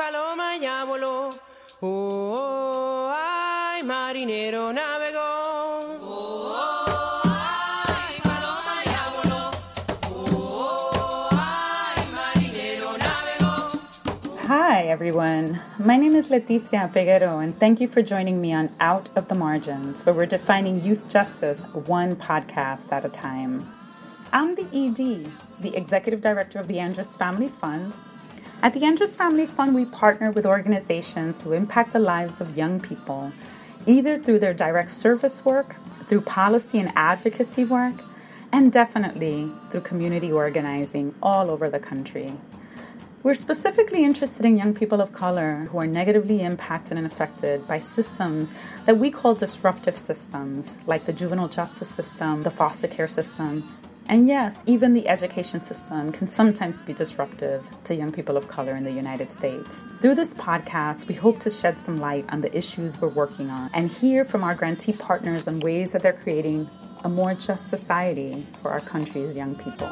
Oh, paloma ya voló. Oh, ay, marinero navegó. Hi, everyone. My name is Leticia Peguero, and thank you for joining me on Out of the Margins, where we're defining youth justice one podcast at a time. I'm the ED, the Executive Director of the Andrus Family Fund. At the Andrus Family Fund, we partner with organizations who impact the lives of young people, either through their direct service work, through policy and advocacy work, and definitely through community organizing all over the country. We're specifically interested in young people of color who are negatively impacted and affected by systems that we call disruptive systems, like the juvenile justice system, the foster care system, and yes, even the education system can sometimes be disruptive to young people of color in the United States. Through this podcast, we hope to shed some light on the issues we're working on and hear from our grantee partners on ways that they're creating a more just society for our country's young people.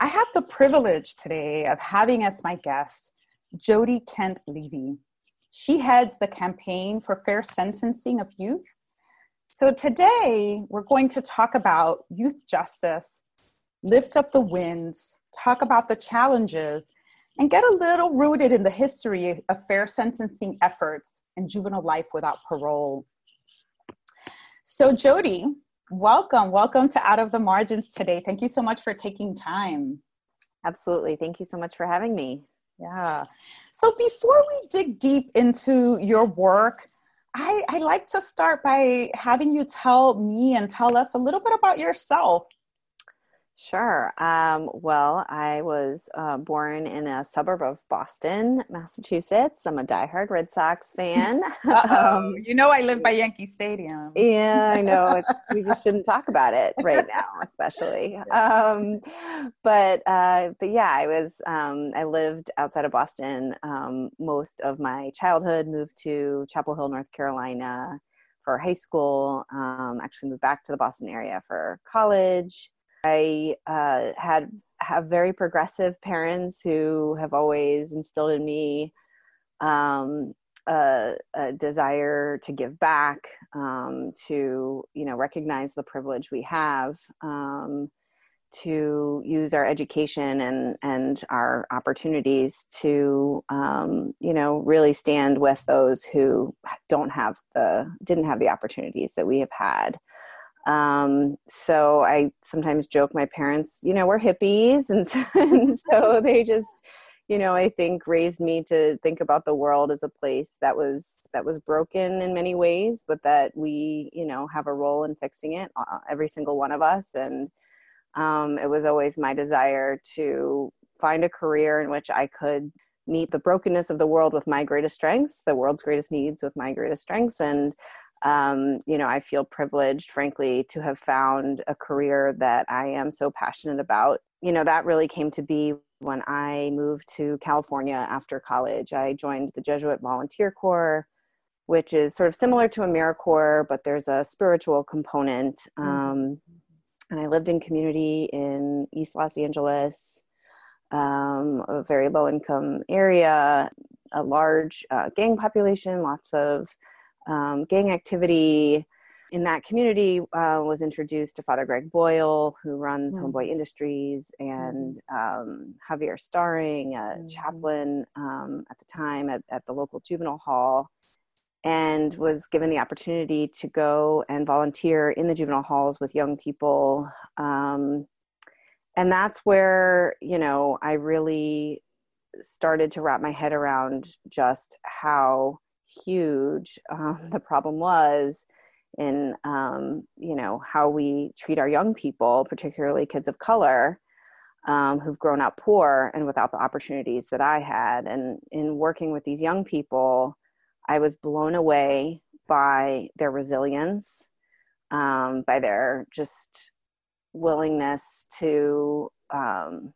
I have the privilege today of having as my guest Jody Kent Levy. She heads the campaign for fair sentencing of youth. So today we're going to talk about youth justice, lift up the winds, talk about the challenges, and get a little rooted in the history of fair sentencing efforts and juvenile life without parole. So, Jody, welcome. Welcome to Out of the Margins today. Thank you so much for taking time. Absolutely. Thank you so much for having me. Yeah. So, before we dig deep into your work, I, I like to start by having you tell me and tell us a little bit about yourself. Sure. Um, well, I was uh, born in a suburb of Boston, Massachusetts. I'm a diehard Red Sox fan. um, you know, I live by Yankee Stadium. yeah, I know. we just shouldn't talk about it right now, especially. Um, but uh, but yeah, I was. Um, I lived outside of Boston um, most of my childhood. Moved to Chapel Hill, North Carolina, for high school. Um, actually, moved back to the Boston area for college I uh, had have very progressive parents who have always instilled in me um, a, a, desire to give back, um, to you know recognize the privilege we have, um, to use our education and and our opportunities to um, you know really stand with those who don't have the didn't have the opportunities that we have had. Um, so I sometimes joke my parents, you know, we're hippies. And so, and so they just, you know, I think raised me to think about the world as a place that was, that was broken in many ways, but that we, you know, have a role in fixing it, uh, every single one of us. And, um, it was always my desire to find a career in which I could meet the brokenness of the world with my greatest strengths, the world's greatest needs with my greatest strengths. And, um, you know, I feel privileged, frankly, to have found a career that I am so passionate about. You know, that really came to be when I moved to California after college. I joined the Jesuit Volunteer Corps, which is sort of similar to AmeriCorps, but there's a spiritual component. Mm-hmm. Um, and I lived in community in East Los Angeles, um, a very low income area, a large uh, gang population, lots of um, gang activity in that community uh, was introduced to Father Greg Boyle, who runs mm. Homeboy Industries, and um, Javier Stauring, a mm. chaplain um, at the time at, at the local juvenile hall, and was given the opportunity to go and volunteer in the juvenile halls with young people. Um, and that's where, you know, I really started to wrap my head around just how huge um, the problem was in um, you know how we treat our young people particularly kids of color um, who've grown up poor and without the opportunities that i had and in working with these young people i was blown away by their resilience um, by their just willingness to um,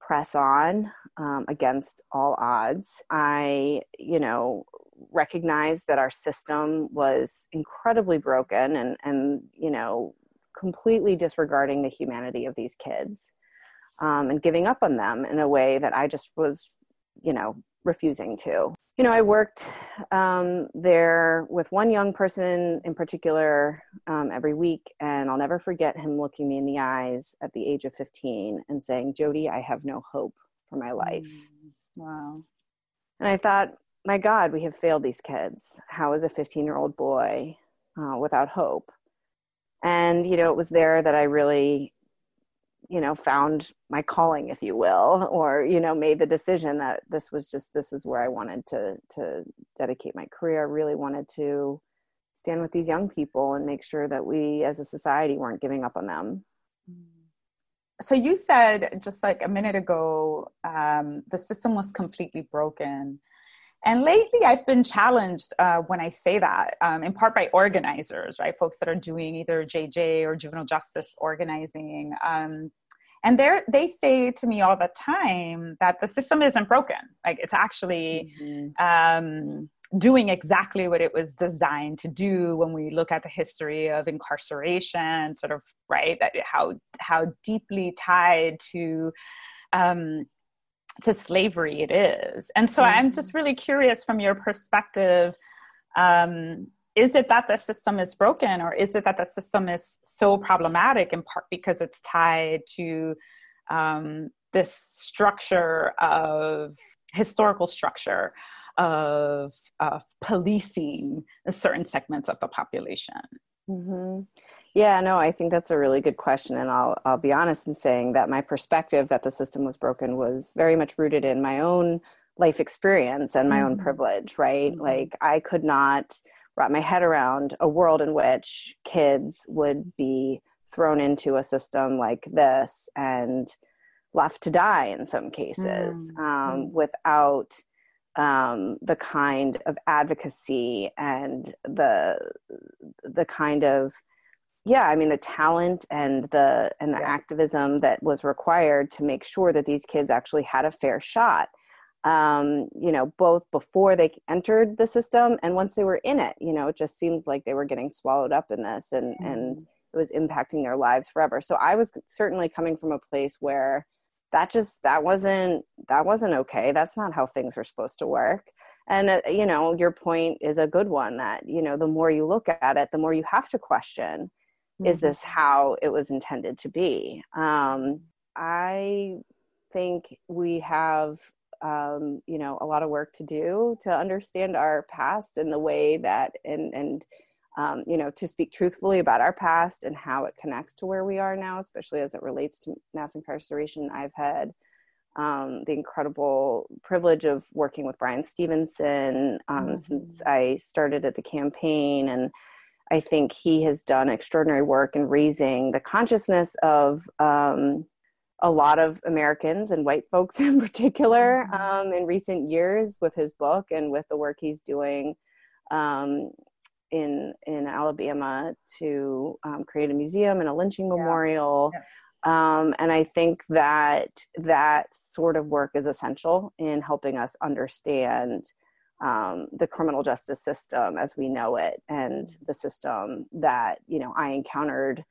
press on um, against all odds. I, you know, recognized that our system was incredibly broken and, and you know, completely disregarding the humanity of these kids. um, and giving up on them in a way that I just was, you know, refusing to. You know, I worked um, there with one young person in particular um, every week, and I'll never forget him looking me in the eyes at the age of 15 and saying, Jody, I have no hope for my life. Mm, wow. And I thought, my God, we have failed these kids. How is a 15 year old boy uh, without hope? And, you know, it was there that I really you know found my calling if you will or you know made the decision that this was just this is where i wanted to to dedicate my career i really wanted to stand with these young people and make sure that we as a society weren't giving up on them so you said just like a minute ago um, the system was completely broken and lately, I've been challenged uh, when I say that, um, in part by organizers, right? Folks that are doing either JJ or juvenile justice organizing. Um, and they they say to me all the time that the system isn't broken. Like it's actually mm-hmm. um, doing exactly what it was designed to do when we look at the history of incarceration, sort of, right? That how, how deeply tied to um, to slavery it is. And so mm-hmm. I'm just really curious from your perspective um, is it that the system is broken or is it that the system is so problematic in part because it's tied to um, this structure of historical structure of, of policing certain segments of the population? Mm-hmm. Yeah, no, I think that's a really good question, and I'll I'll be honest in saying that my perspective that the system was broken was very much rooted in my own life experience and my mm-hmm. own privilege. Right, mm-hmm. like I could not wrap my head around a world in which kids would be thrown into a system like this and left to die in some cases mm-hmm. um, without um, the kind of advocacy and the the kind of yeah i mean the talent and the and the yeah. activism that was required to make sure that these kids actually had a fair shot um, you know both before they entered the system and once they were in it you know it just seemed like they were getting swallowed up in this and mm. and it was impacting their lives forever so i was certainly coming from a place where that just that wasn't that wasn't okay that's not how things were supposed to work and uh, you know your point is a good one that you know the more you look at it the more you have to question mm-hmm. is this how it was intended to be um, i think we have um, you know a lot of work to do to understand our past and the way that and and um, you know to speak truthfully about our past and how it connects to where we are now especially as it relates to mass incarceration i've had um, the incredible privilege of working with bryan stevenson um, mm-hmm. since i started at the campaign and I think he has done extraordinary work in raising the consciousness of um, a lot of Americans and white folks in particular mm-hmm. um, in recent years with his book and with the work he's doing um, in in Alabama to um, create a museum and a lynching memorial. Yeah. Yeah. Um, and I think that that sort of work is essential in helping us understand um, the criminal justice system as we know it and the system that you know i encountered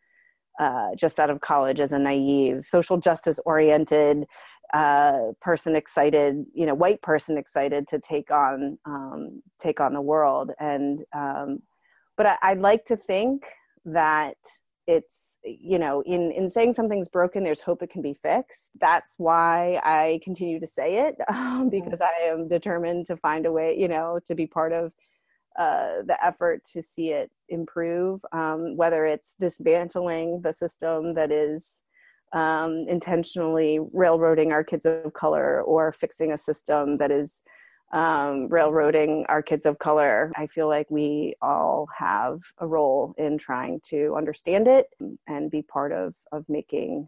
uh, just out of college as a naive social justice oriented uh, person excited you know white person excited to take on um, take on the world. And um, but I, i'd like to think that it's you know in in saying something's broken there's hope it can be fixed. That's why i continue to say it um, because i am determined to find a way you know to be part of uh, the effort to see it improve um, whether it's dismantling the system that is um, intentionally railroading our kids of color or fixing a system that is um, railroading our kids of color. I feel like we all have a role in trying to understand it and be part of of making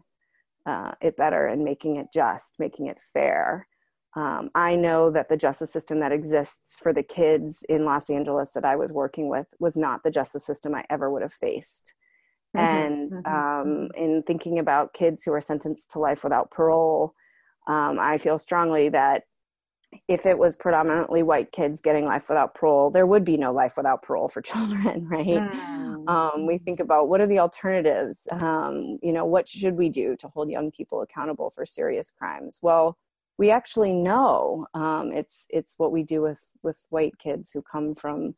uh, it better and making it just, making it fair. Um, I know that the justice system that exists for the kids in Los Angeles that I was working with was not the justice system I ever would have faced. Mm-hmm, and mm-hmm. Um, in thinking about kids who are sentenced to life without parole, um, I feel strongly that if it was predominantly white kids getting life without parole, there would be no life without parole for children, right? Mm. Um, we think about what are the alternatives? Um, you know, what should we do to hold young people accountable for serious crimes? Well, we actually know um, it's it's what we do with with white kids who come from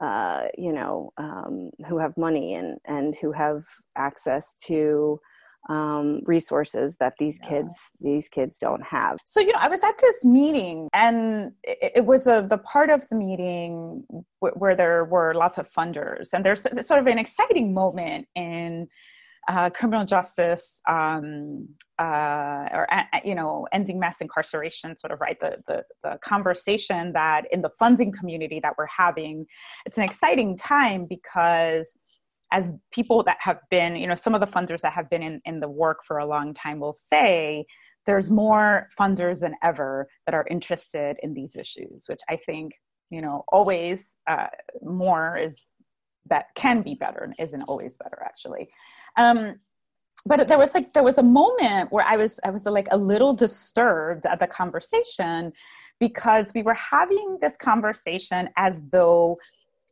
uh, you know um, who have money and and who have access to um, resources that these yeah. kids these kids don't have. So you know, I was at this meeting, and it, it was a the part of the meeting w- where there were lots of funders, and there's sort of an exciting moment in. Uh, criminal justice um, uh, or you know ending mass incarceration sort of right the, the, the conversation that in the funding community that we're having it's an exciting time because as people that have been, you know, some of the funders that have been in, in the work for a long time will say, there's more funders than ever that are interested in these issues, which I think, you know, always uh, more is that can be better and isn't always better actually. Um, but there was like there was a moment where I was I was like a little disturbed at the conversation because we were having this conversation as though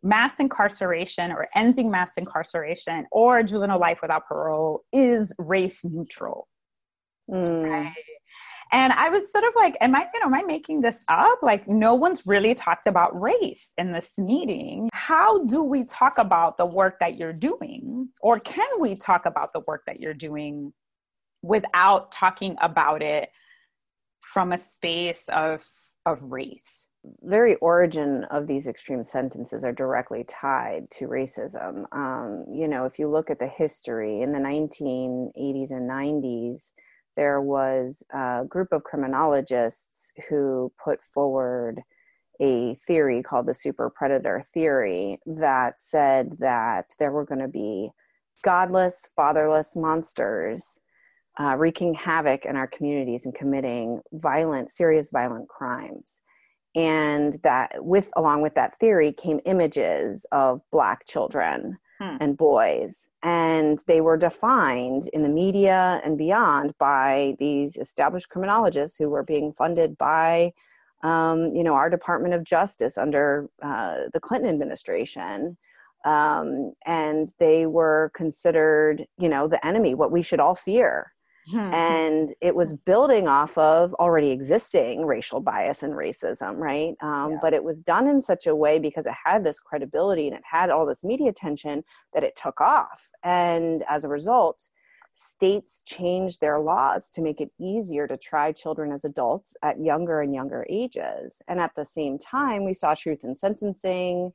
mass incarceration or ending mass incarceration or juvenile life without parole is race neutral. Mm. Right? And I was sort of like, am I, you know, am I making this up? Like, no one's really talked about race in this meeting. How do we talk about the work that you're doing? Or can we talk about the work that you're doing without talking about it from a space of, of race? Very origin of these extreme sentences are directly tied to racism. Um, you know, if you look at the history in the 1980s and 90s, there was a group of criminologists who put forward a theory called the super predator theory that said that there were going to be godless, fatherless monsters uh, wreaking havoc in our communities and committing violent, serious violent crimes and that with along with that theory came images of black children hmm. and boys. And they were defined in the media and beyond by these established criminologists who were being funded by um, you know our department of justice under uh, the clinton administration. Um, and they were considered you know the enemy what we should all fear Hmm. And it was building off of already existing racial bias and racism, right? Um, yeah. But it was done in such a way because it had this credibility and it had all this media attention that it took off. And as a result, states changed their laws to make it easier to try children as adults at younger and younger ages. And at the same time, we saw truth in sentencing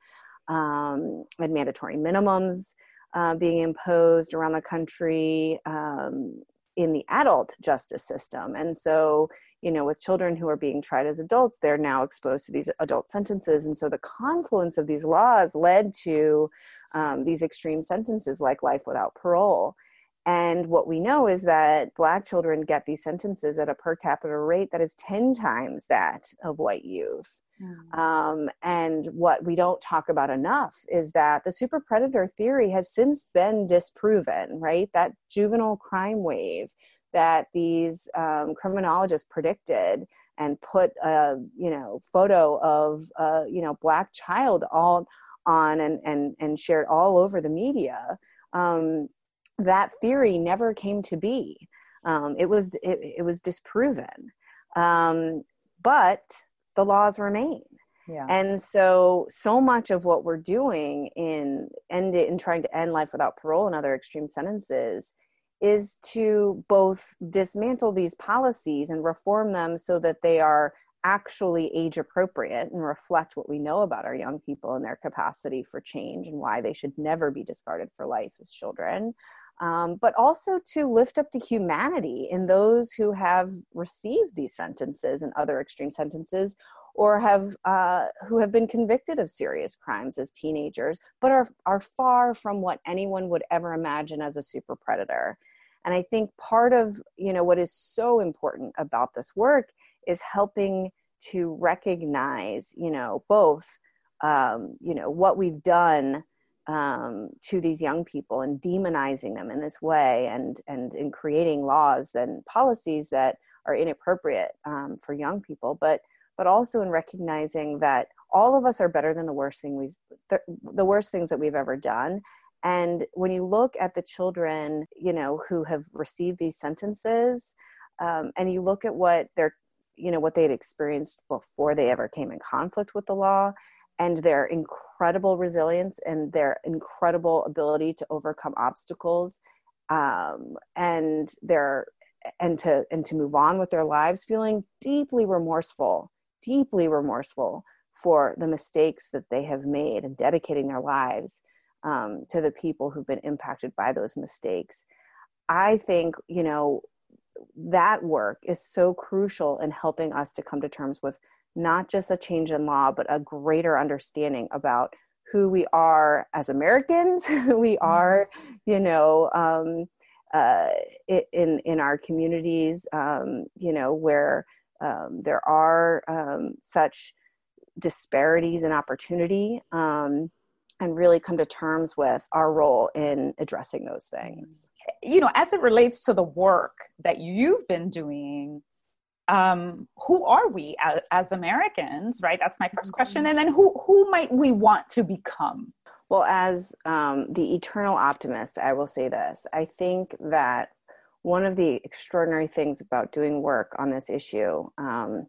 um, and mandatory minimums. Uh, being imposed around the country, um, in the adult justice system. And so, you know, with children who are being tried as adults, they're now exposed to these adult sentences. And so the confluence of these laws led to um, these extreme sentences like life without parole. And what we know is that Black children get these sentences at a per capita rate that is 10 times that of white youth. Mm. Um, and what we don't talk about enough is that the super predator theory has since been disproven, right? That juvenile crime wave that these um, criminologists predicted and put a you know photo of a you know black child all on and and and shared all over the media um, that theory never came to be. Um, it was it, it was disproven, um, but the laws remain. Yeah. And so, so much of what we're doing in end in trying to end life without parole and other extreme sentences is to both dismantle these policies and reform them so that they are actually age appropriate and reflect what we know about our young people and their capacity for change and why they should never be discarded for life as children um, but also to lift up the humanity in those who have received these sentences and other extreme sentences or have uh, who have been convicted of serious crimes as teenagers but are are far from what anyone would ever imagine as a super predator. And i think part of you know what is so important about this work is helping to recognize you know both um, you know what we've done um, to these young people and demonizing them in this way and and in creating laws and policies that are inappropriate um, for young people but but also in recognizing that all of us are better than the worst thing we've th- the worst things that we've ever done. And when you look at the children you know who have received these sentences um, and you look at what they're you know what they had experienced before they ever came in conflict with the law and their incredible resilience and their incredible ability to overcome obstacles um, and their and to and to move on with their lives feeling deeply remorseful deeply remorseful for the mistakes that they have made and dedicating their lives um, to the people who've been impacted by those mistakes. I think you know that work is so crucial in helping us to come to terms with not just a change in law, but a greater understanding about who we are as Americans, who we mm-hmm. are, you know, um, uh, in in our communities, um, you know, where um, there are um, such disparities in opportunity, um, and really come to terms with our role in addressing those things. You know, as it relates to the work that you've been doing um, who are we as, as, Americans, right? That's my first question. And then who, who might we want to become? Well, as um, the eternal optimist, I will say this. I think that one of the extraordinary things about doing work on this issue um,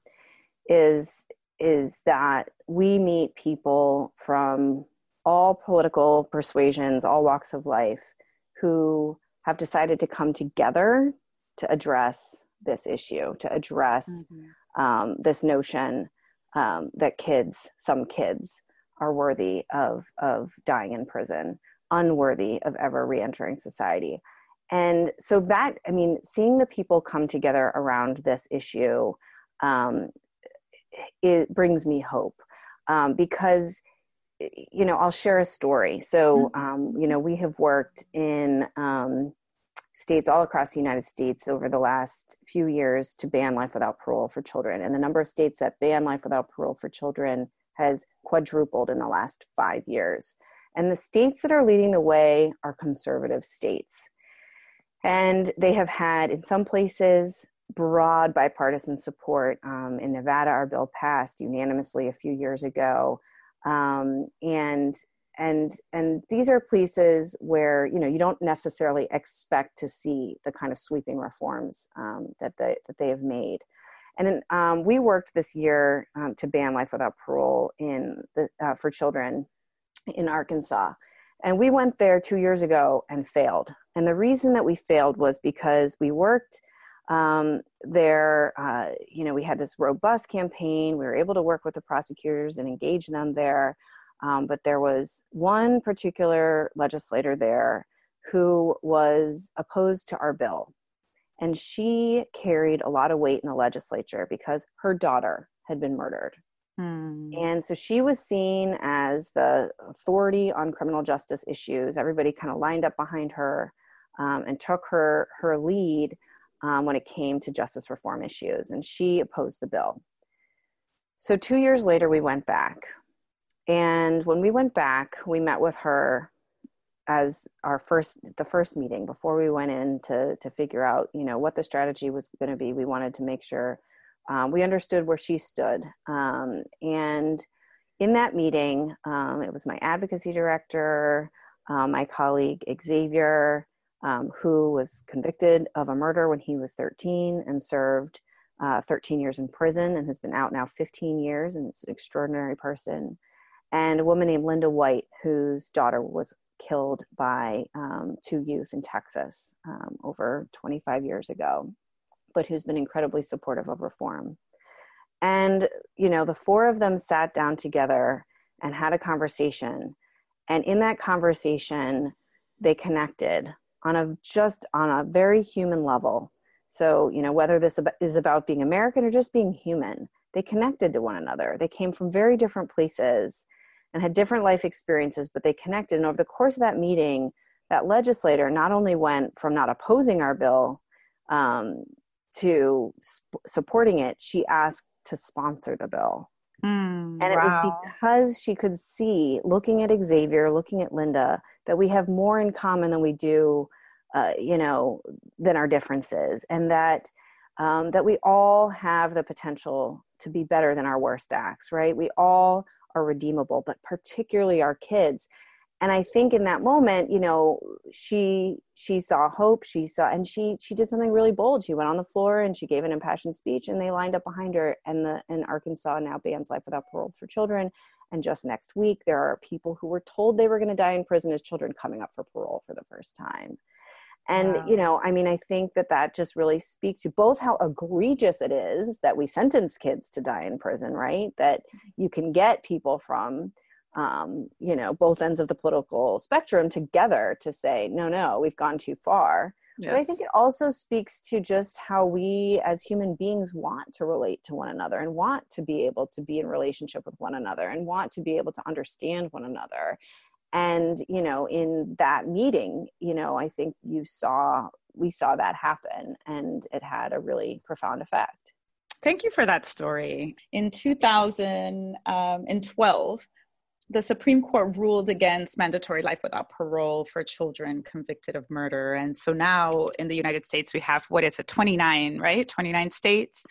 is is that we meet people from all political persuasions, all walks of life, who have decided to come together to address this issue to address mm-hmm. um, this notion um, that kids, some kids, are worthy of of dying in prison, unworthy of ever reentering society. And so that, I mean, seeing the people come together around this issue, um, it brings me hope um, because you know i'll share a story so mm-hmm. um, you know we have worked in um, states all across the United States over the last few years to ban life without parole for children. And the number of states that ban life without parole for children has quadrupled in the last five years. And the states that are leading the way are conservative states. And they have had, in some places, broad bipartisan support. Um, in Nevada, our bill passed unanimously a few years ago. Um, and and and these are places where you know you don't necessarily expect to see the kind of sweeping reforms um, that they that they have made. And then, um, we worked this year um, to ban life without parole in the uh, for children in arkansas. And we went there two years ago and failed. And the reason that we failed was because we worked um, there uh, you know we had this robust campaign. We were able to work with the prosecutors and engage them there um, but there was one particular legislator there who was opposed to our bill. And she carried a lot of weight in the legislature because her daughter had been murdered. Hmm. And so she was seen as the authority on criminal justice issues. Everybody kind of lined up behind her um, and took her her lead um, when it came to justice reform issues. And she opposed the bill. So two years later, we went back. And when we went back, we met with her as our first the first meeting before we went in to to figure out you know what the strategy was going to be. We wanted to make sure um, we understood where she stood. Um, and in that meeting um, it was my advocacy director uh, my colleague xavier um, who was convicted of a murder when he was 13 and served uh, 13 years in prison and has been out now 15 years and is an extraordinary person and a woman named Linda White, whose daughter was killed by um, two youth in Texas um, over 25 years ago, but who's been incredibly supportive of reform. And, you know, the four of them sat down together and had a conversation. And in that conversation, they connected on a just on a very human level. So, you know, whether this is about being American or just being human, they connected to one another. They came from very different places and had different life experiences, but they connected. And over the course of that meeting, that legislator not only went from not opposing our bill um, to sp- supporting it, she asked to sponsor the bill. Mm, and it wow. was because she could see, looking at Xavier, looking at Linda, that we have more in common than we do, uh, you know, than our differences, and that um, that we all have the potential to be better than our worst acts, right? We all are redeemable, but particularly our kids. And I think in that moment, you know, she she saw hope. She saw, and she she did something really bold. She went on the floor and she gave an impassioned speech, and they lined up behind her. And the and Arkansas now bans life without parole for children. And just next week, there are people who were told they were going to die in prison as children coming up for parole for the first time and wow. you know i mean i think that that just really speaks to both how egregious it is that we sentence kids to die in prison right that you can get people from um, you know both ends of the political spectrum together to say no no we've gone too far yes. but i think it also speaks to just how we as human beings want to relate to one another and want to be able to be in relationship with one another and want to be able to understand one another and you know in that meeting you know i think you saw we saw that happen and it had a really profound effect. Thank you for that story. In 2012 um, the Supreme Court ruled against mandatory life without parole for children convicted of murder. And so now in the United States, we have what is it, 29, right? 29 states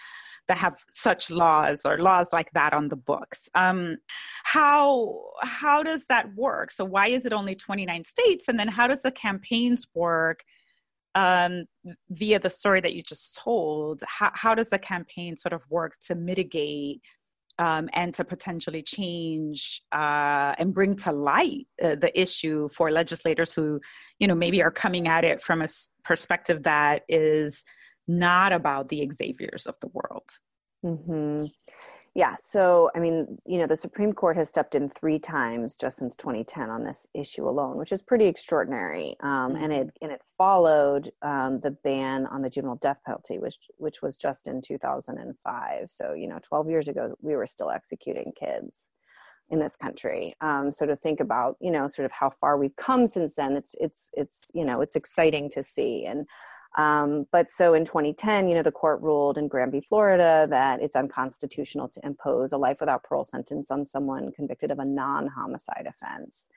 that have such laws or laws like that on the books. Um, how how does that work? So why is it only 29 states? And then how does the campaigns work? Um, via the story that you just told, how, how does the campaign sort of work to mitigate um, and to potentially change uh, and bring to light uh, the issue for legislators who, you know, maybe are coming at it from a perspective that is not about the Xaviers of the world. Mm-hmm. Yeah. So, I mean, you know, the Supreme Court has stepped in three times just since 2010 on this issue alone, which is pretty extraordinary. Um, mm-hmm. And it and it followed um, the ban on the juvenile death penalty, which which was just in 2005. So, you know, 12 years ago, we were still executing kids in this country. Um, so to think about, you know, sort of how far we've come since then, it's it's it's you know, it's exciting to see and. Um, but so in 2010, you know, the court ruled in Graham v., Florida, that it's unconstitutional to impose a life without parole sentence on someone convicted of a non homicide offense.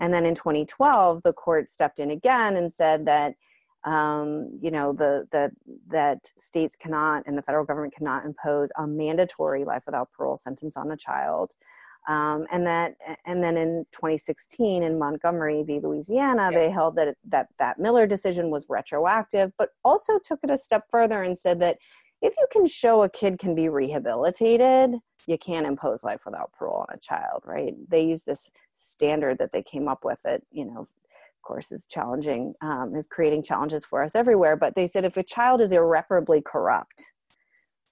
And then in 2012, the court stepped in again and said that, um, you know, the, the, that states cannot and the federal government cannot impose a mandatory life without parole sentence on a child um, and that, and then in 2016 in Montgomery v. Louisiana, they held that that that Miller decision was retroactive, but also took it a step further and said that if you can show a kid can be rehabilitated, you can't impose life without parole on a child, right? They use this standard that they came up with that, you know, of course, is challenging, um, is creating challenges for us everywhere. But they said if a child is irreparably corrupt,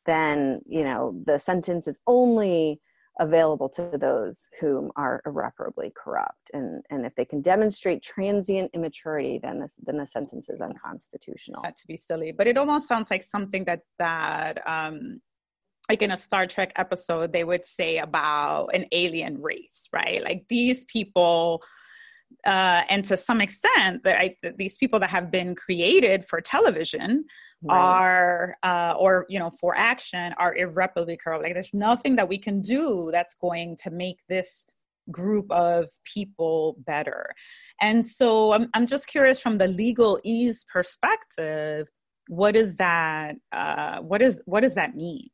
then, you know, the sentence is only available to those whom are irreparably corrupt. And, and if they can demonstrate transient immaturity, then this, then the sentence is unconstitutional. That to be silly, but it almost sounds like something that that um, like in a Star Trek episode, they would say about an alien race, right? Like these people. Uh, and to some extent, that I, these people that have been created for television right. are uh, or you know for action are irreparably corrupt like there's nothing that we can do that's going to make this group of people better. And so i'm, I'm just curious from the legalese perspective what is that uh, what is what does that mean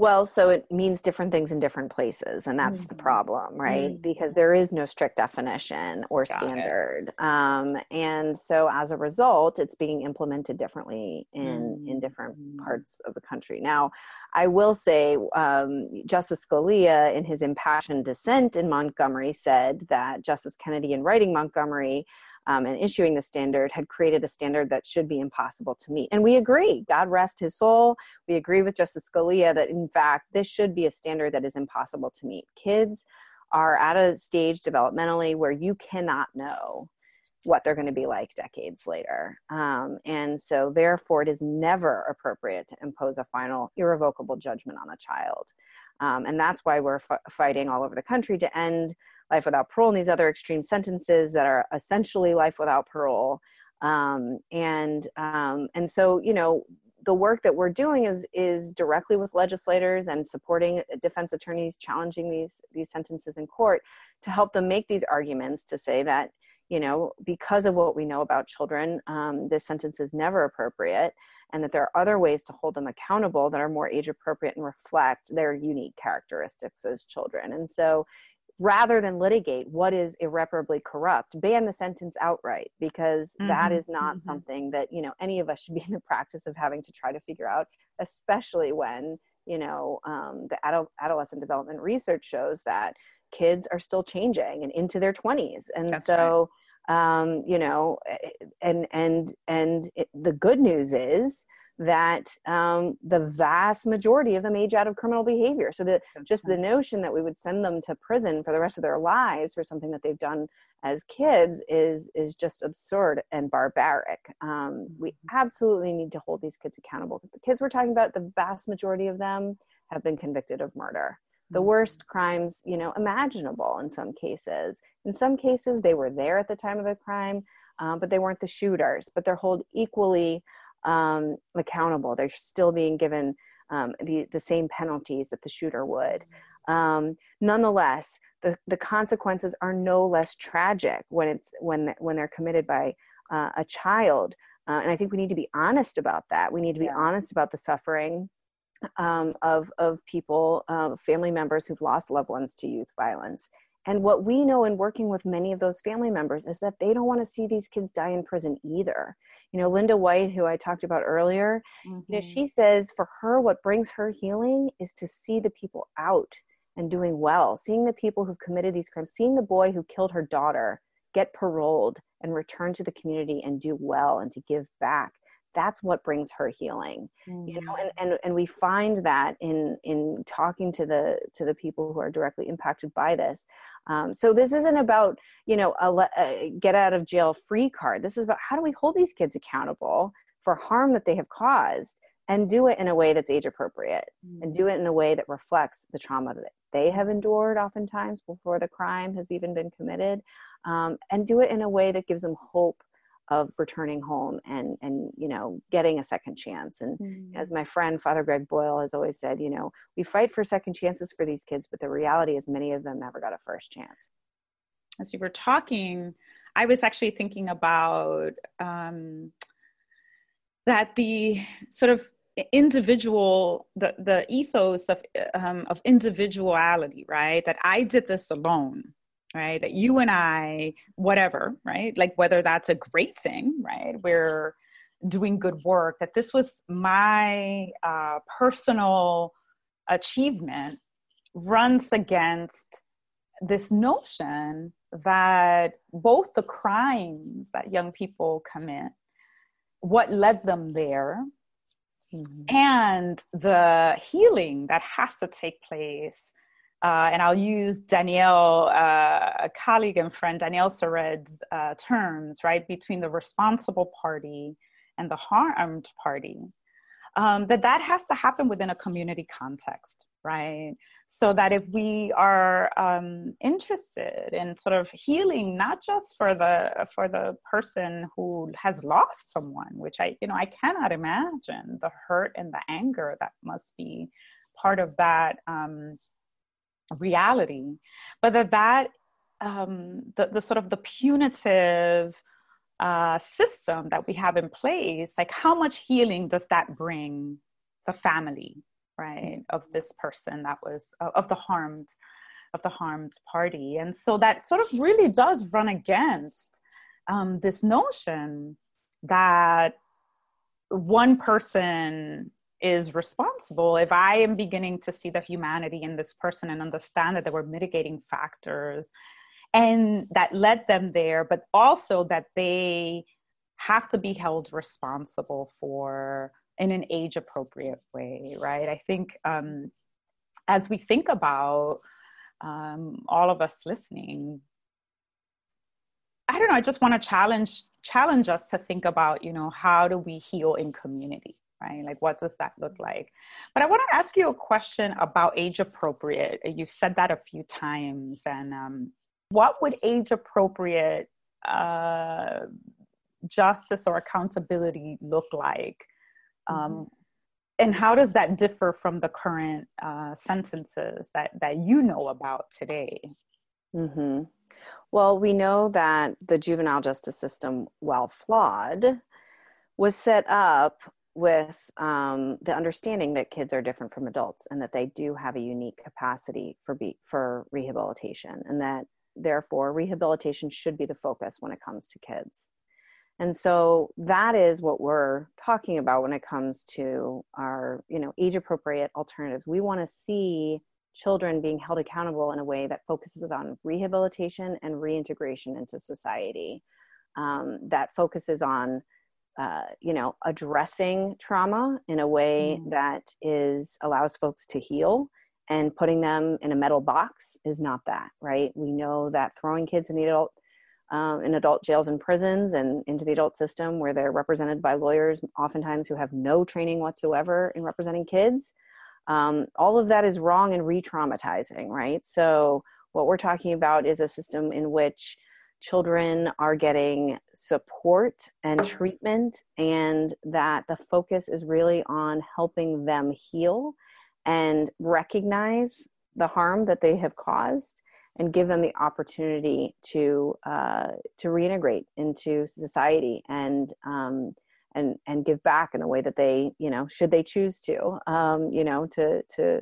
well, so it means different things in different places, and that's mm-hmm. the problem, right? Mm-hmm. Because there is no strict definition or Got standard, um, and so as a result, it's being implemented differently in mm-hmm. in different mm-hmm. parts of the country. Now, I will say, um, Justice Scalia, in his impassioned dissent in Montgomery, said that Justice Kennedy, in writing Montgomery, um, and issuing the standard had created a standard that should be impossible to meet. And we agree, God rest his soul. We agree with Justice Scalia that, in fact, this should be a standard that is impossible to meet. Kids are at a stage developmentally where you cannot know what they're going to be like decades later. Um, and so, therefore, it is never appropriate to impose a final irrevocable judgment on a child. Um, and that's why we're f- fighting all over the country to end life without parole and these other extreme sentences that are essentially life without parole. Um, and um, and so you know the work that we're doing is is directly with legislators and supporting defense attorneys challenging these these sentences in court to help them make these arguments to say that you know, because of what we know about children, um, this sentence is never appropriate, and that there are other ways to hold them accountable that are more age appropriate and reflect their unique characteristics as children. And so, rather than litigate what is irreparably corrupt ban the sentence outright because mm-hmm. that is not mm-hmm. something that you know any of us should be in the practice of having to try to figure out especially when you know um, the adult, adolescent development research shows that kids are still changing and into their 20s and That's so right. um, you know and and and it, the good news is that um, the vast majority of them age out of criminal behavior. So that just the notion that we would send them to prison for the rest of their lives for something that they've done as kids is is just absurd and barbaric. Um, we mm-hmm. absolutely need to hold these kids accountable. The kids we're talking about, the vast majority of them have been convicted of murder. The mm-hmm. worst crimes, you know, imaginable in some cases. In some cases, they were there at the time of the crime, um, but they weren't the shooters. But they're held equally um, accountable. They're still being given um, the, the same penalties that the shooter would. Um, nonetheless, the, the consequences are no less tragic when it's when when they're committed by uh, a child. Uh, and I think we need to be honest about that. We need to be yeah. honest about the suffering um, of of people, uh, family members who've lost loved ones to youth violence, and what we know in working with many of those family members is that they don't want to see these kids die in prison either. You know, Linda White, who I talked about earlier, mm-hmm. you know, she mm-hmm. says for her, what brings her healing is to see the people out and doing well, seeing the people who've committed these crimes, seeing the boy who killed her daughter get paroled and return to the community and do well and to give back that's what brings her healing mm-hmm. you know and, and and we find that in in talking to the to the people who are directly impacted by this um, so this isn't about you know a, a get out of jail free card this is about how do we hold these kids accountable for harm that they have caused and do it in a way that's age appropriate mm-hmm. and do it in a way that reflects the trauma that they have endured oftentimes before the crime has even been committed um, and do it in a way that gives them hope of returning home and and you know getting a second chance. And mm-hmm. as my friend father greg boyle has always said you know we fight for second chances for these kids but the reality is many of them never got a first chance. As you were talking i was actually thinking about um, that the sort of individual the the ethos of um, of individuality right? That i did this alone right? That you and I, whatever, right? Like whether that's a great thing, right? We're doing good work, that this was my uh, personal achievement runs against this notion that both the crimes that young people commit, what led them there, mm-hmm. and the healing that has to take place uh, and I'll use Danielle, uh, a colleague and friend, Danielle Sered's uh, terms, right, between the responsible party and the harmed party, um, that that has to happen within a community context, right? So that if we are um, interested in sort of healing, not just for the for the person who has lost someone, which I, you know, I cannot imagine the hurt and the anger that must be part of that. Um, reality, but that that um, the, the sort of the punitive uh, system that we have in place, like how much healing does that bring the family, right, of this person that was of the harmed of the harmed party, and so that sort of really does run against um, this notion that one person is responsible if i am beginning to see the humanity in this person and understand that there were mitigating factors and that led them there but also that they have to be held responsible for in an age appropriate way right? I think um, as we think about um, all of us listening i don't know i just want to challenge challenge us to think about you know how do we heal in community right? Like, what does that look like? But I want to ask you a question about age appropriate. You've said that a few times. And um, what would age appropriate uh, justice or accountability look like? Um, mm-hmm. And how does that differ from the current uh, sentences that, that you know about today? Mm-hmm. Well, we know that the juvenile justice system, while flawed, was set up with um, the understanding that kids are different from adults and that they do have a unique capacity for be, for rehabilitation and that therefore rehabilitation should be the focus when it comes to kids. And so that is what we're talking about when it comes to our you know age appropriate alternatives. We want to see children being held accountable in a way that focuses on rehabilitation and reintegration into society um, that focuses on uh, you know addressing trauma in a way mm. that is allows folks to heal and putting them in a metal box is not that right we know that throwing kids in the adult um, in adult jails and prisons and into the adult system where they're represented by lawyers oftentimes who have no training whatsoever in representing kids um, all of that is wrong and re-traumatizing right so what we're talking about is a system in which children are getting support and treatment and that the focus is really on helping them heal and recognize the harm that they have caused and give them the opportunity to uh, to reintegrate into society and um, and and give back in the way that they you know should they choose to um, you know to to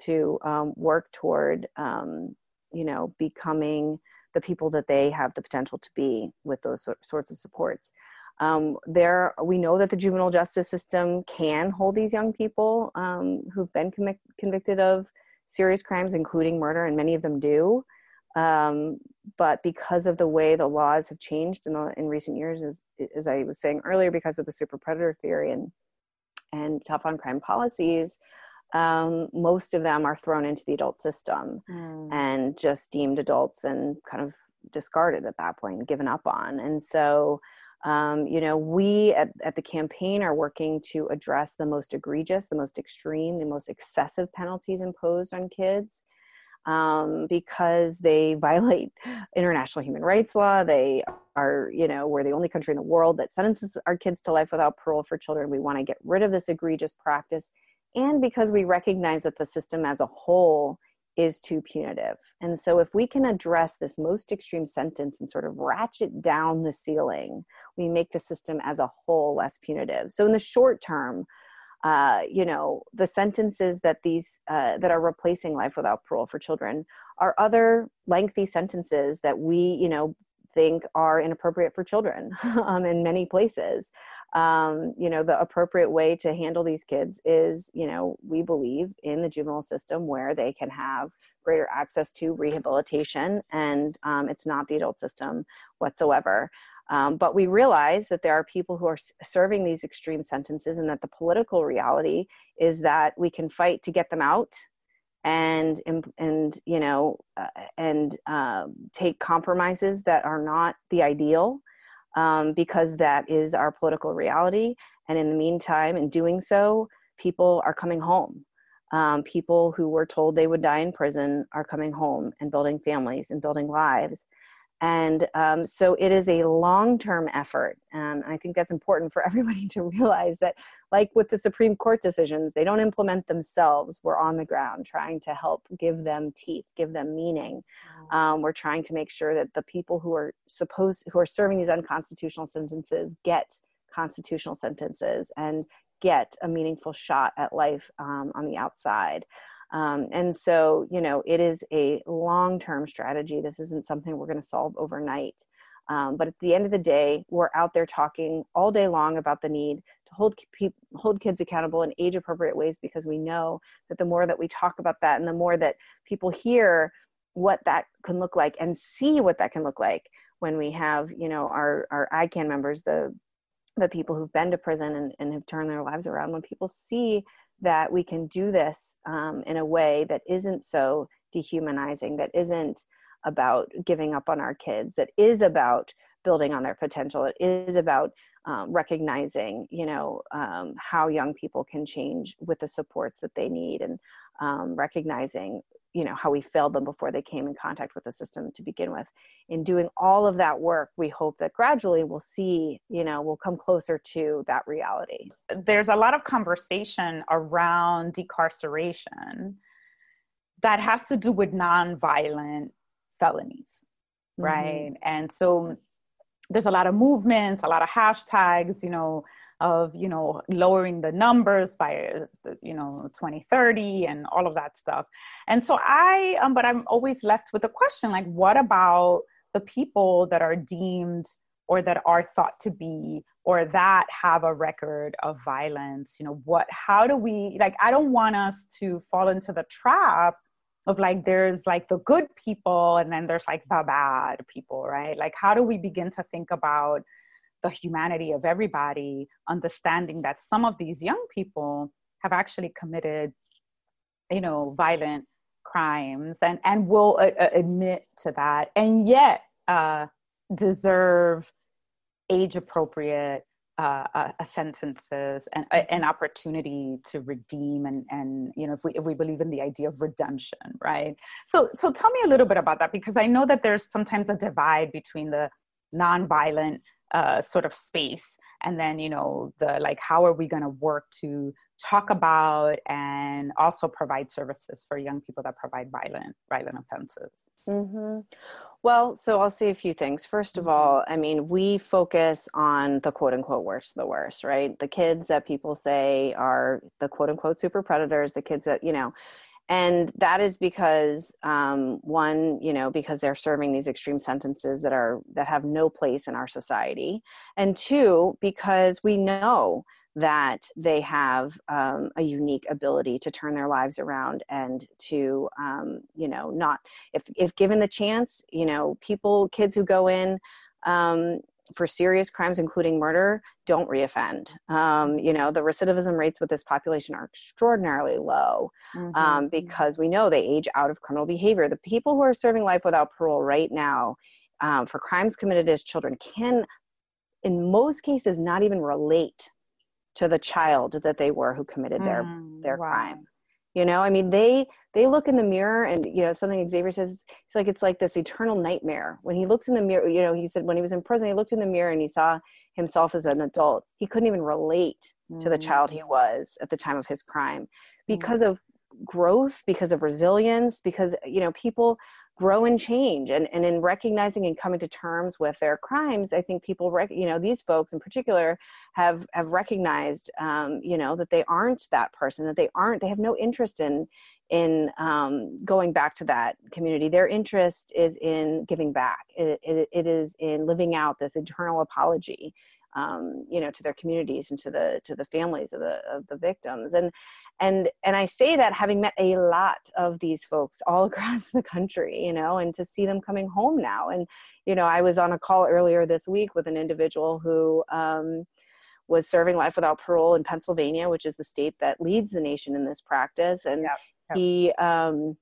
to um, work toward um, you know becoming the people that they have the potential to be with those sorts of supports. Um, there, we know that the juvenile justice system can hold these young people um, who've been convicted of serious crimes, including murder, and many of them do. Um, but because of the way the laws have changed in, the, in recent years, as, as I was saying earlier, because of the super predator theory and and tough on crime policies, um, most of them are thrown into the adult system mm. and just deemed adults and kind of discarded at that point, given up on. And so, um, you know, we at, at the campaign are working to address the most egregious, the most extreme, the most excessive penalties imposed on kids. Um, because they violate international human rights law. They are, you know, we're the only country in the world that sentences our kids to life without parole for children. We want to get rid of this egregious practice and because we recognize that the system as a whole is too punitive. And so, if we can address this most extreme sentence and sort of ratchet down the ceiling, we make the system as a whole less punitive. So, in the short term, uh, you know, the sentences that these uh, that are replacing life without parole for children are other lengthy sentences that we, you know, think are inappropriate for children um, in many places. Um, you know the appropriate way to handle these kids is you know we believe in the juvenile system where they can have greater access to rehabilitation and um, it's not the adult system whatsoever. Um, but we realize that there are people who are serving these extreme sentences and that the political reality is that we can fight to get them out and and you know uh, and uh, take compromises that are not the ideal um, because that is our political reality. And in the meantime, in doing so, people are coming home. Um, people who were told they would die in prison are coming home and building families and building lives. And um, so it is a long term effort. And I think that's important for everybody to realize that, like with the Supreme Court decisions, they don't implement themselves. We're on the ground trying to help give them teeth, give them meaning. Mm. Um, we're trying to make sure that the people who are supposed, who are serving these unconstitutional sentences get constitutional sentences and get a meaningful shot at life um, on the outside. Um, and so, you know, it is a long term strategy. This isn't something we're going to solve overnight. Um, but at the end of the day, we're out there talking all day long about the need to hold pe- hold kids accountable in age appropriate ways because we know that the more that we talk about that and the more that people hear what that can look like and see what that can look like when we have you know our our ICAN members the the people who've been to prison and, and have turned their lives around when people see that we can do this um, in a way that isn't so dehumanizing, that isn't about giving up on our kids, that is about building on their potential. It is about um, recognizing, you know, um, how young people can change with the supports that they need, and um, recognizing you know how we failed them before they came in contact with the system to begin with in doing all of that work we hope that gradually we'll see you know we'll come closer to that reality there's a lot of conversation around decarceration that has to do with nonviolent felonies mm-hmm. right? And so there's a lot of movements, a lot of hashtags, you know, of you know lowering the numbers by you know 2030 and all of that stuff. And so i um, but i'm always left with the question like what about the people that are deemed or that are thought to be or that have a record of violence? You know what how do we like i don't want us to fall into the trap of like there's like the good people and then there's like the bad people right? Like how do we begin to think about the humanity of everybody, understanding that some of these young people have actually committed, you know, violent crimes and, and will uh, uh admit to that and yet uh, deserve age appropriate uh, uh, sentences and uh, an opportunity to redeem and and you know if we if we believe in the idea of redemption right? So so tell me a little bit about that because i know that there's sometimes a divide between the nonviolent uh, sort of space and then you know the like how are we going to work to talk about and also provide services for young people that provide violent violent offenses mm-hmm. well so i'll say a few things first of mm-hmm. all i mean we focus on the quote unquote worst the worst right the kids that people say are the quote unquote super predators the kids that you know and that is because um, one you know because they're serving these extreme sentences that are that have no place in our society. And two because we know that they have um, a unique ability to turn their lives around and to um, you know not if if given the chance you know people kids who go in um, for serious crimes, including murder, don't reoffend. Um, you know, the recidivism rates with this population are extraordinarily low mm-hmm. um, because we know they age out of criminal behavior. The people who are serving life without parole right now um, for crimes committed as children can, in most cases, not even relate to the child that they were who committed their mm, their wow. crime you know i mean they they look in the mirror and you know something xavier says it's like it's like this eternal nightmare when he looks in the mirror you know he said when he was in prison he looked in the mirror and he saw himself as an adult he couldn't even relate mm-hmm. to the child he mm. was at the time of his crime because mm-hmm. of growth because of resilience because you know people grow and change and, and in recognizing and coming to terms with their crimes i think people rec- you know these folks in particular have have recognized um, you know that they aren't that person that they aren't they have no interest in in um, going back to that community. Their interest is in giving back. It, it, it is in living out this eternal apology um, you know to their communities and to the to the families of the of the victims. And and and i say that having met a lot of these folks all across the country you know and to see them coming home now. And you know i was on a call earlier this week with an individual who um, was serving life without parole in pennsylvania which is the state that leads the nation in this practice. And he um,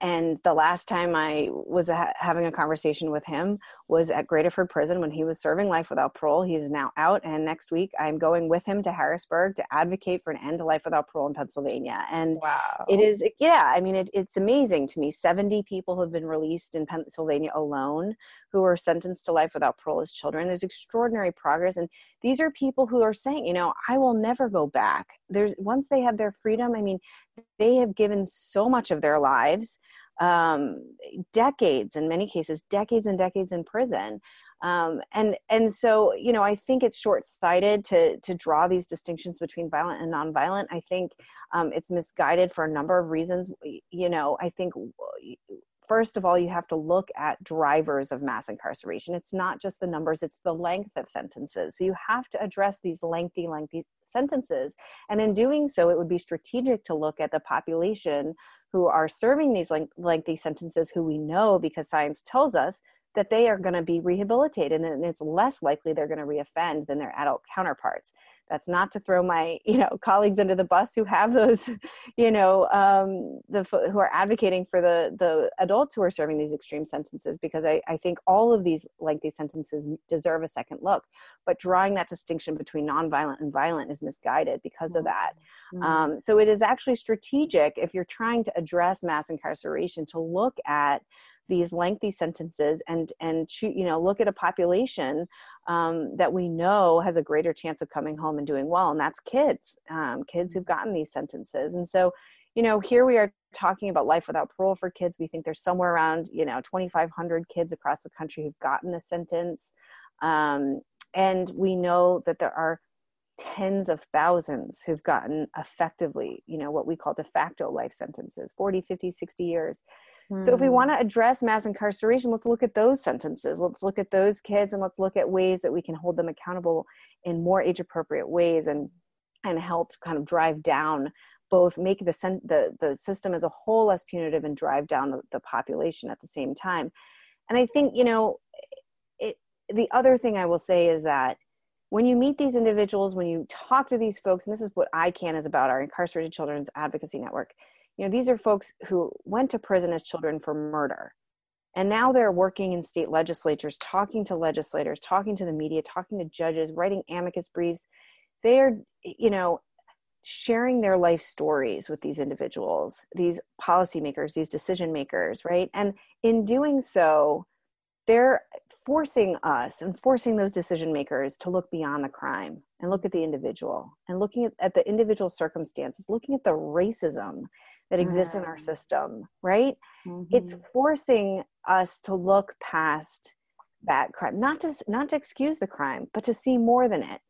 and the last time I was ha- having a conversation with him was at Graterford Prison when he was serving life without parole. He is now out, and next week I'm going with him to Harrisburg to advocate for an end to life without parole in Pennsylvania. And wow. it is, yeah, I mean, it, it's amazing to me. 70 people have been released in Pennsylvania alone who were sentenced to life without parole as children. There's extraordinary progress, and these are people who are saying, you know, I will never go back. There's once they have their freedom. I mean, they have given so much of their lives um, decades in many cases decades and decades in prison. Um, and and so you know i think it's short-sighted to to draw these distinctions between violent and nonviolent. I think um, it's misguided for a number of reasons. You know i think first of all you have to look at drivers of mass incarceration. It's not just the numbers it's the length of sentences. So you have to address these lengthy lengthy sentences. And in doing so it would be strategic to look at the population who are serving these lengthy sentences who we know because science tells us that they are going to be rehabilitated and it's less likely they're going to reoffend than their adult counterparts that's not to throw my you know colleagues under the bus who have those you know um, the who are advocating for the the adults who are serving these extreme sentences because I, I think all of these lengthy sentences deserve a second look but drawing that distinction between nonviolent and violent is misguided because of that mm-hmm. um, so it is actually strategic if you're trying to address mass incarceration to look at these lengthy sentences and and you know look at a population um, that we know has a greater chance of coming home and doing well and that's kids um, kids who've gotten these sentences and so you know, here we are talking about life without parole for kids. We think there's somewhere around, you know, 2,500 kids across the country who've gotten a sentence. Um, and we know that there are tens of thousands who've gotten effectively, you know, what we call de facto life sentences 40, 50, 60 years. Mm. So, if we hmm. want to address mass incarceration, let's look at those sentences. Let's look at those kids and let's look at ways that we can hold them accountable in more age appropriate ways and and help kind of drive down both make the, the, the system as a whole less punitive and drive down the, the population at the same time. And I think, you know, it, the other thing I will say is that when you meet these individuals, when you talk to these folks, and this is what ICAN is about, our Incarcerated Children's Advocacy Network, you know, these are folks who went to prison as children for murder. And now they're working in state legislatures, talking to legislators, talking to the media, talking to judges, writing amicus briefs. They are, you know, sharing their life stories with these individuals, these policymakers, these decision makers, right? And in doing so, they're forcing us and forcing those decision makers to look beyond the crime and look at the individual and looking at, at the individual circumstances, looking at the racism that exists mm-hmm. in our mm. system, right? Mm-hmm. It's forcing us to look past that crime, not to not to excuse the crime, but to see more than it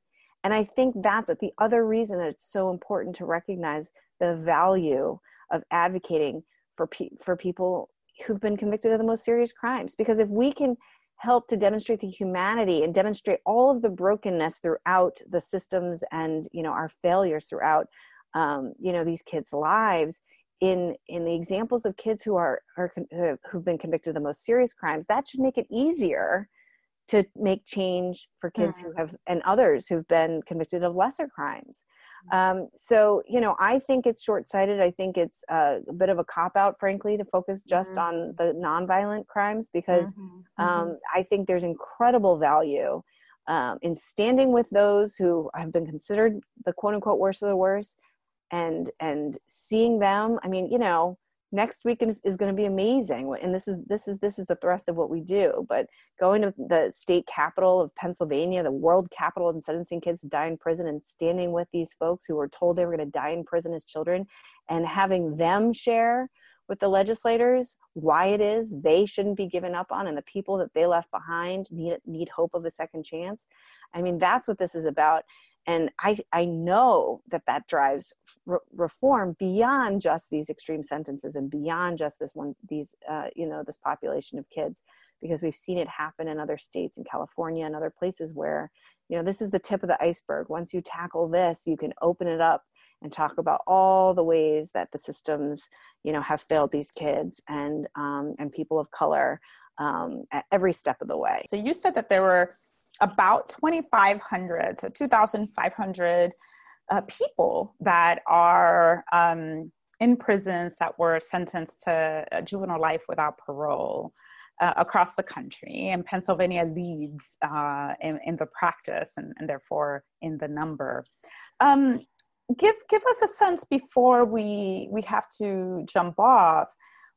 and I think that's the other reason that it's so important to recognize the value of advocating for pe- for people who've been convicted of the most serious crimes. Because if we can help to demonstrate the humanity and demonstrate all of the brokenness throughout the systems and you know our failures throughout um, you know these kids' lives in in the examples of kids who are, are who've been convicted of the most serious crimes, that should make it easier to make change for kids mm-hmm. who have and others who've been convicted of lesser crimes mm-hmm. um, so you know i think it's short-sighted i think it's a, a bit of a cop-out frankly to focus just mm-hmm. on the nonviolent crimes because mm-hmm. um, mm-hmm. i think there's incredible value um, in standing with those who have been considered the quote-unquote worst of the worst and and seeing them i mean you know next week is, is going to be amazing. And this is this is this is the thrust of what we do. But going to the state capital of pennsylvania the world capital and sentencing kids to die in prison and standing with these folks who were told they were going to die in prison as children and having them share with the legislators why it is they shouldn't be given up on and the people that they left behind need need hope of a second chance. I mean that's what this is about and i i know that that drives re- reform beyond just these extreme sentences and beyond just this one these uh, you know this population of kids because we've seen it happen in other states in california and other places where you know this is the tip of the iceberg. Once you tackle this you can open it up and talk about all the ways that the systems you know have failed these kids and um, and people of color um, at every step of the way. So you said that there were about 2,500 to 2,500 uh, people that are um, in prisons that were sentenced to juvenile life without parole. Uh, across the country, and Pennsylvania leads uh, in, in, the practice and, and, therefore in the number. Um, give give us a sense before we we have to jump off.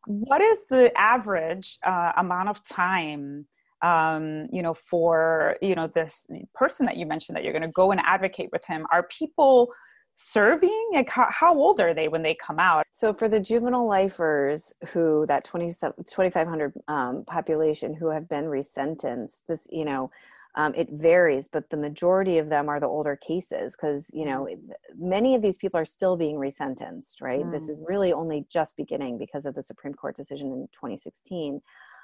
What is the average uh, amount of time um, you know, for you know this person that you mentioned that you're going to go and advocate with him? Are people serving? Like, how, how old are they when they come out? So for the juvenile lifers who that 2,500 um, population who have been resentenced, this you know. Um, it varies, but the majority of them are the older cases because you know mm-hmm. many of these people are still being resentenced. Right, mm. this is really only just beginning because of the Supreme Court decision in 2016.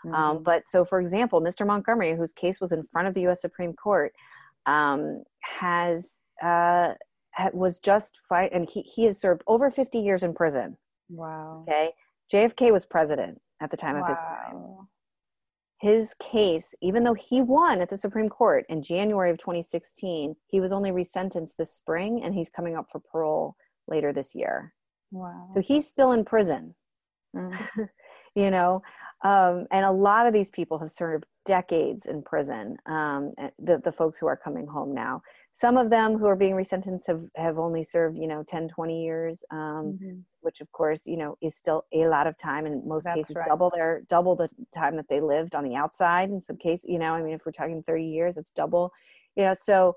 Um, mm-hmm. Um, but so, for example, Mr. Montgomery, whose case was in front of the U.S. Supreme Court, um, has uh, was just fight, and he he has served over 50 years in prison. Wow. Okay. JFK was president at the time wow. of his crime. His case, even though he won at the Supreme Court in January of 2016, he was only resentenced this spring, and he's coming up for parole later this year. Wow. So he's still in prison. Mm. you know um, and a lot of these people have served decades in prison um, eh, the, the folks who are coming home now some of them who are being resentenced have, have only served you know 10 20 years um, mm-hmm. which of course you know is still a lot of time in most That's cases right. double their double the time that they lived on the outside in some cases you know i mean if we're talking 30 years it's double you know so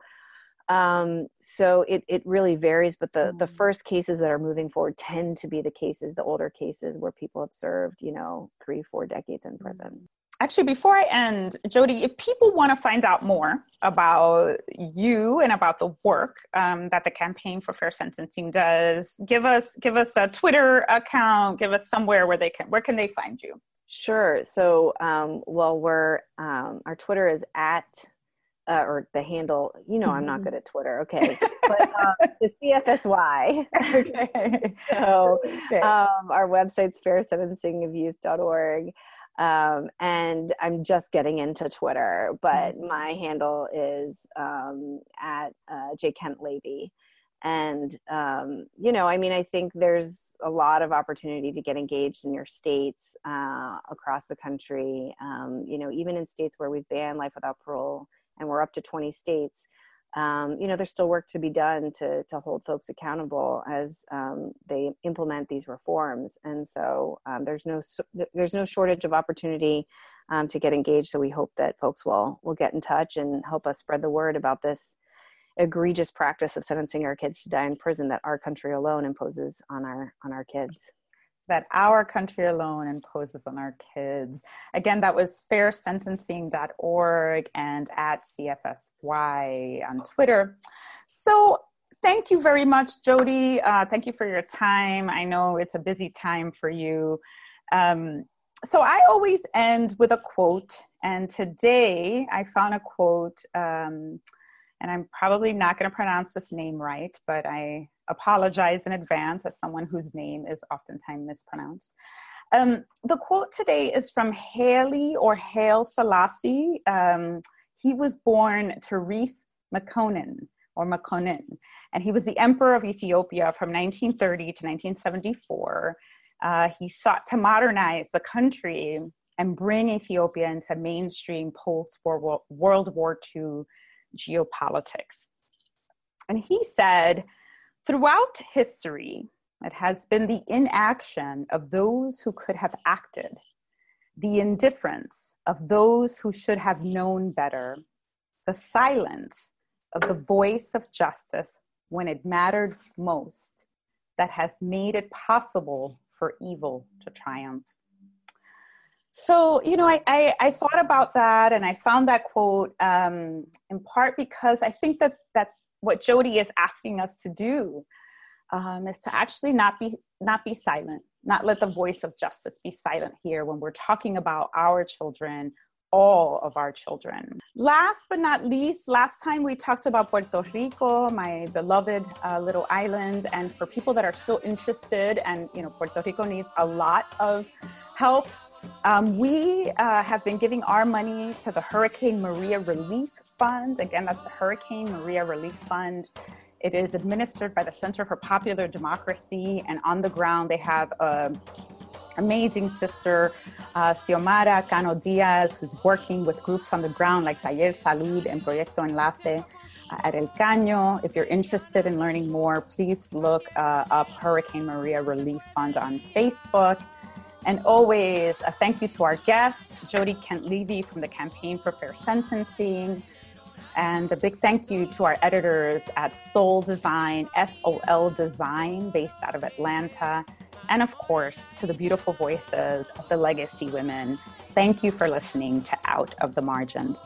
Um, so it, it really varies, but the, the Mm. first cases that are moving forward tend to be the cases, the older cases where people have served, you know, three, four decades in prison. Actually, before I end, Jody, if people want to find out more about you and about the work um, that the Campaign for Fair Sentencing does, give us give us a Twitter account, give us somewhere where they can where can they find you? Sure. So, um, well, we're um, our Twitter is at uh, or the handle. You know, I'm not Mhm. good at Twitter. Okay, but um, it's CFSY. okay. so, Okay. um, our website's fairsentencingofyouth.org. Um, and I'm just getting into Twitter, but Mhm. my handle is um, at uh, J Kent. And, um, you know, I mean, I think there's a lot of opportunity to get engaged in your states uh, across the country. Um, you know, even in states where we've banned life without parole and we're up to 20 states, um, you know, there's still work to be done to, to hold folks accountable as um, they implement these reforms. And so um, there's no there's no shortage of opportunity um, to get engaged. So we hope that folks will will get in touch and help us spread the word about this egregious practice of sentencing our kids to die in prison that our country alone imposes on our on our kids that our country alone imposes on our kids. Again, that was fairsentencing.org and at CFSY on Twitter. So thank you very much, Jody. Uh, thank you for your time. I know it's a busy time for you. Um, so I always end with a quote, and today I found a quote. Um, and I'm probably not going to pronounce this name right, but I apologize in advance as someone whose name is oftentimes mispronounced. Um, the quote today is from Haley or Haile Selassie. Um, he was born Tarif Makonnen or Makonnen, and he was the emperor of Ethiopia from 1930 to 1974. Uh, he sought to modernize the country and bring Ethiopia into mainstream post World War II geopolitics. And he said, throughout history, it has been the inaction of those who could have acted, the indifference of those who should have known better, the silence of the voice of justice when it mattered most that has made it possible for evil to triumph. So, you know, I, I, I, thought about that and I found that quote um, in part because I think that, that what Jody is asking us to do um, is to actually not be, not be silent, not let the voice of justice be silent here when we're talking about our children, all of our children. Last but not least, last time we talked about Puerto Rico, my beloved uh, little island. And for people that are still interested, and, you know, Puerto Rico needs a lot of help um, we uh, have been giving our money to the Hurricane Maria Relief Fund. Again, that's the Hurricane Maria Relief Fund. It is administered by the Center for Popular Democracy, and on the ground they have an amazing sister, uh, Xiomara Cano Diaz, who's working with groups on the ground like Taller Salud and Proyecto Enlace uh, at El Caño. If you're interested in learning more, please look uh, up Hurricane Maria Relief Fund on Facebook. And always a thank you to our guests, Jody Kent Levy from the Campaign for Fair Sentencing. And a big thank you to our editors at Soul Design, S O L Design, based out of Atlanta. And of course, to the beautiful voices of the legacy women. Thank you for listening to Out of the Margins.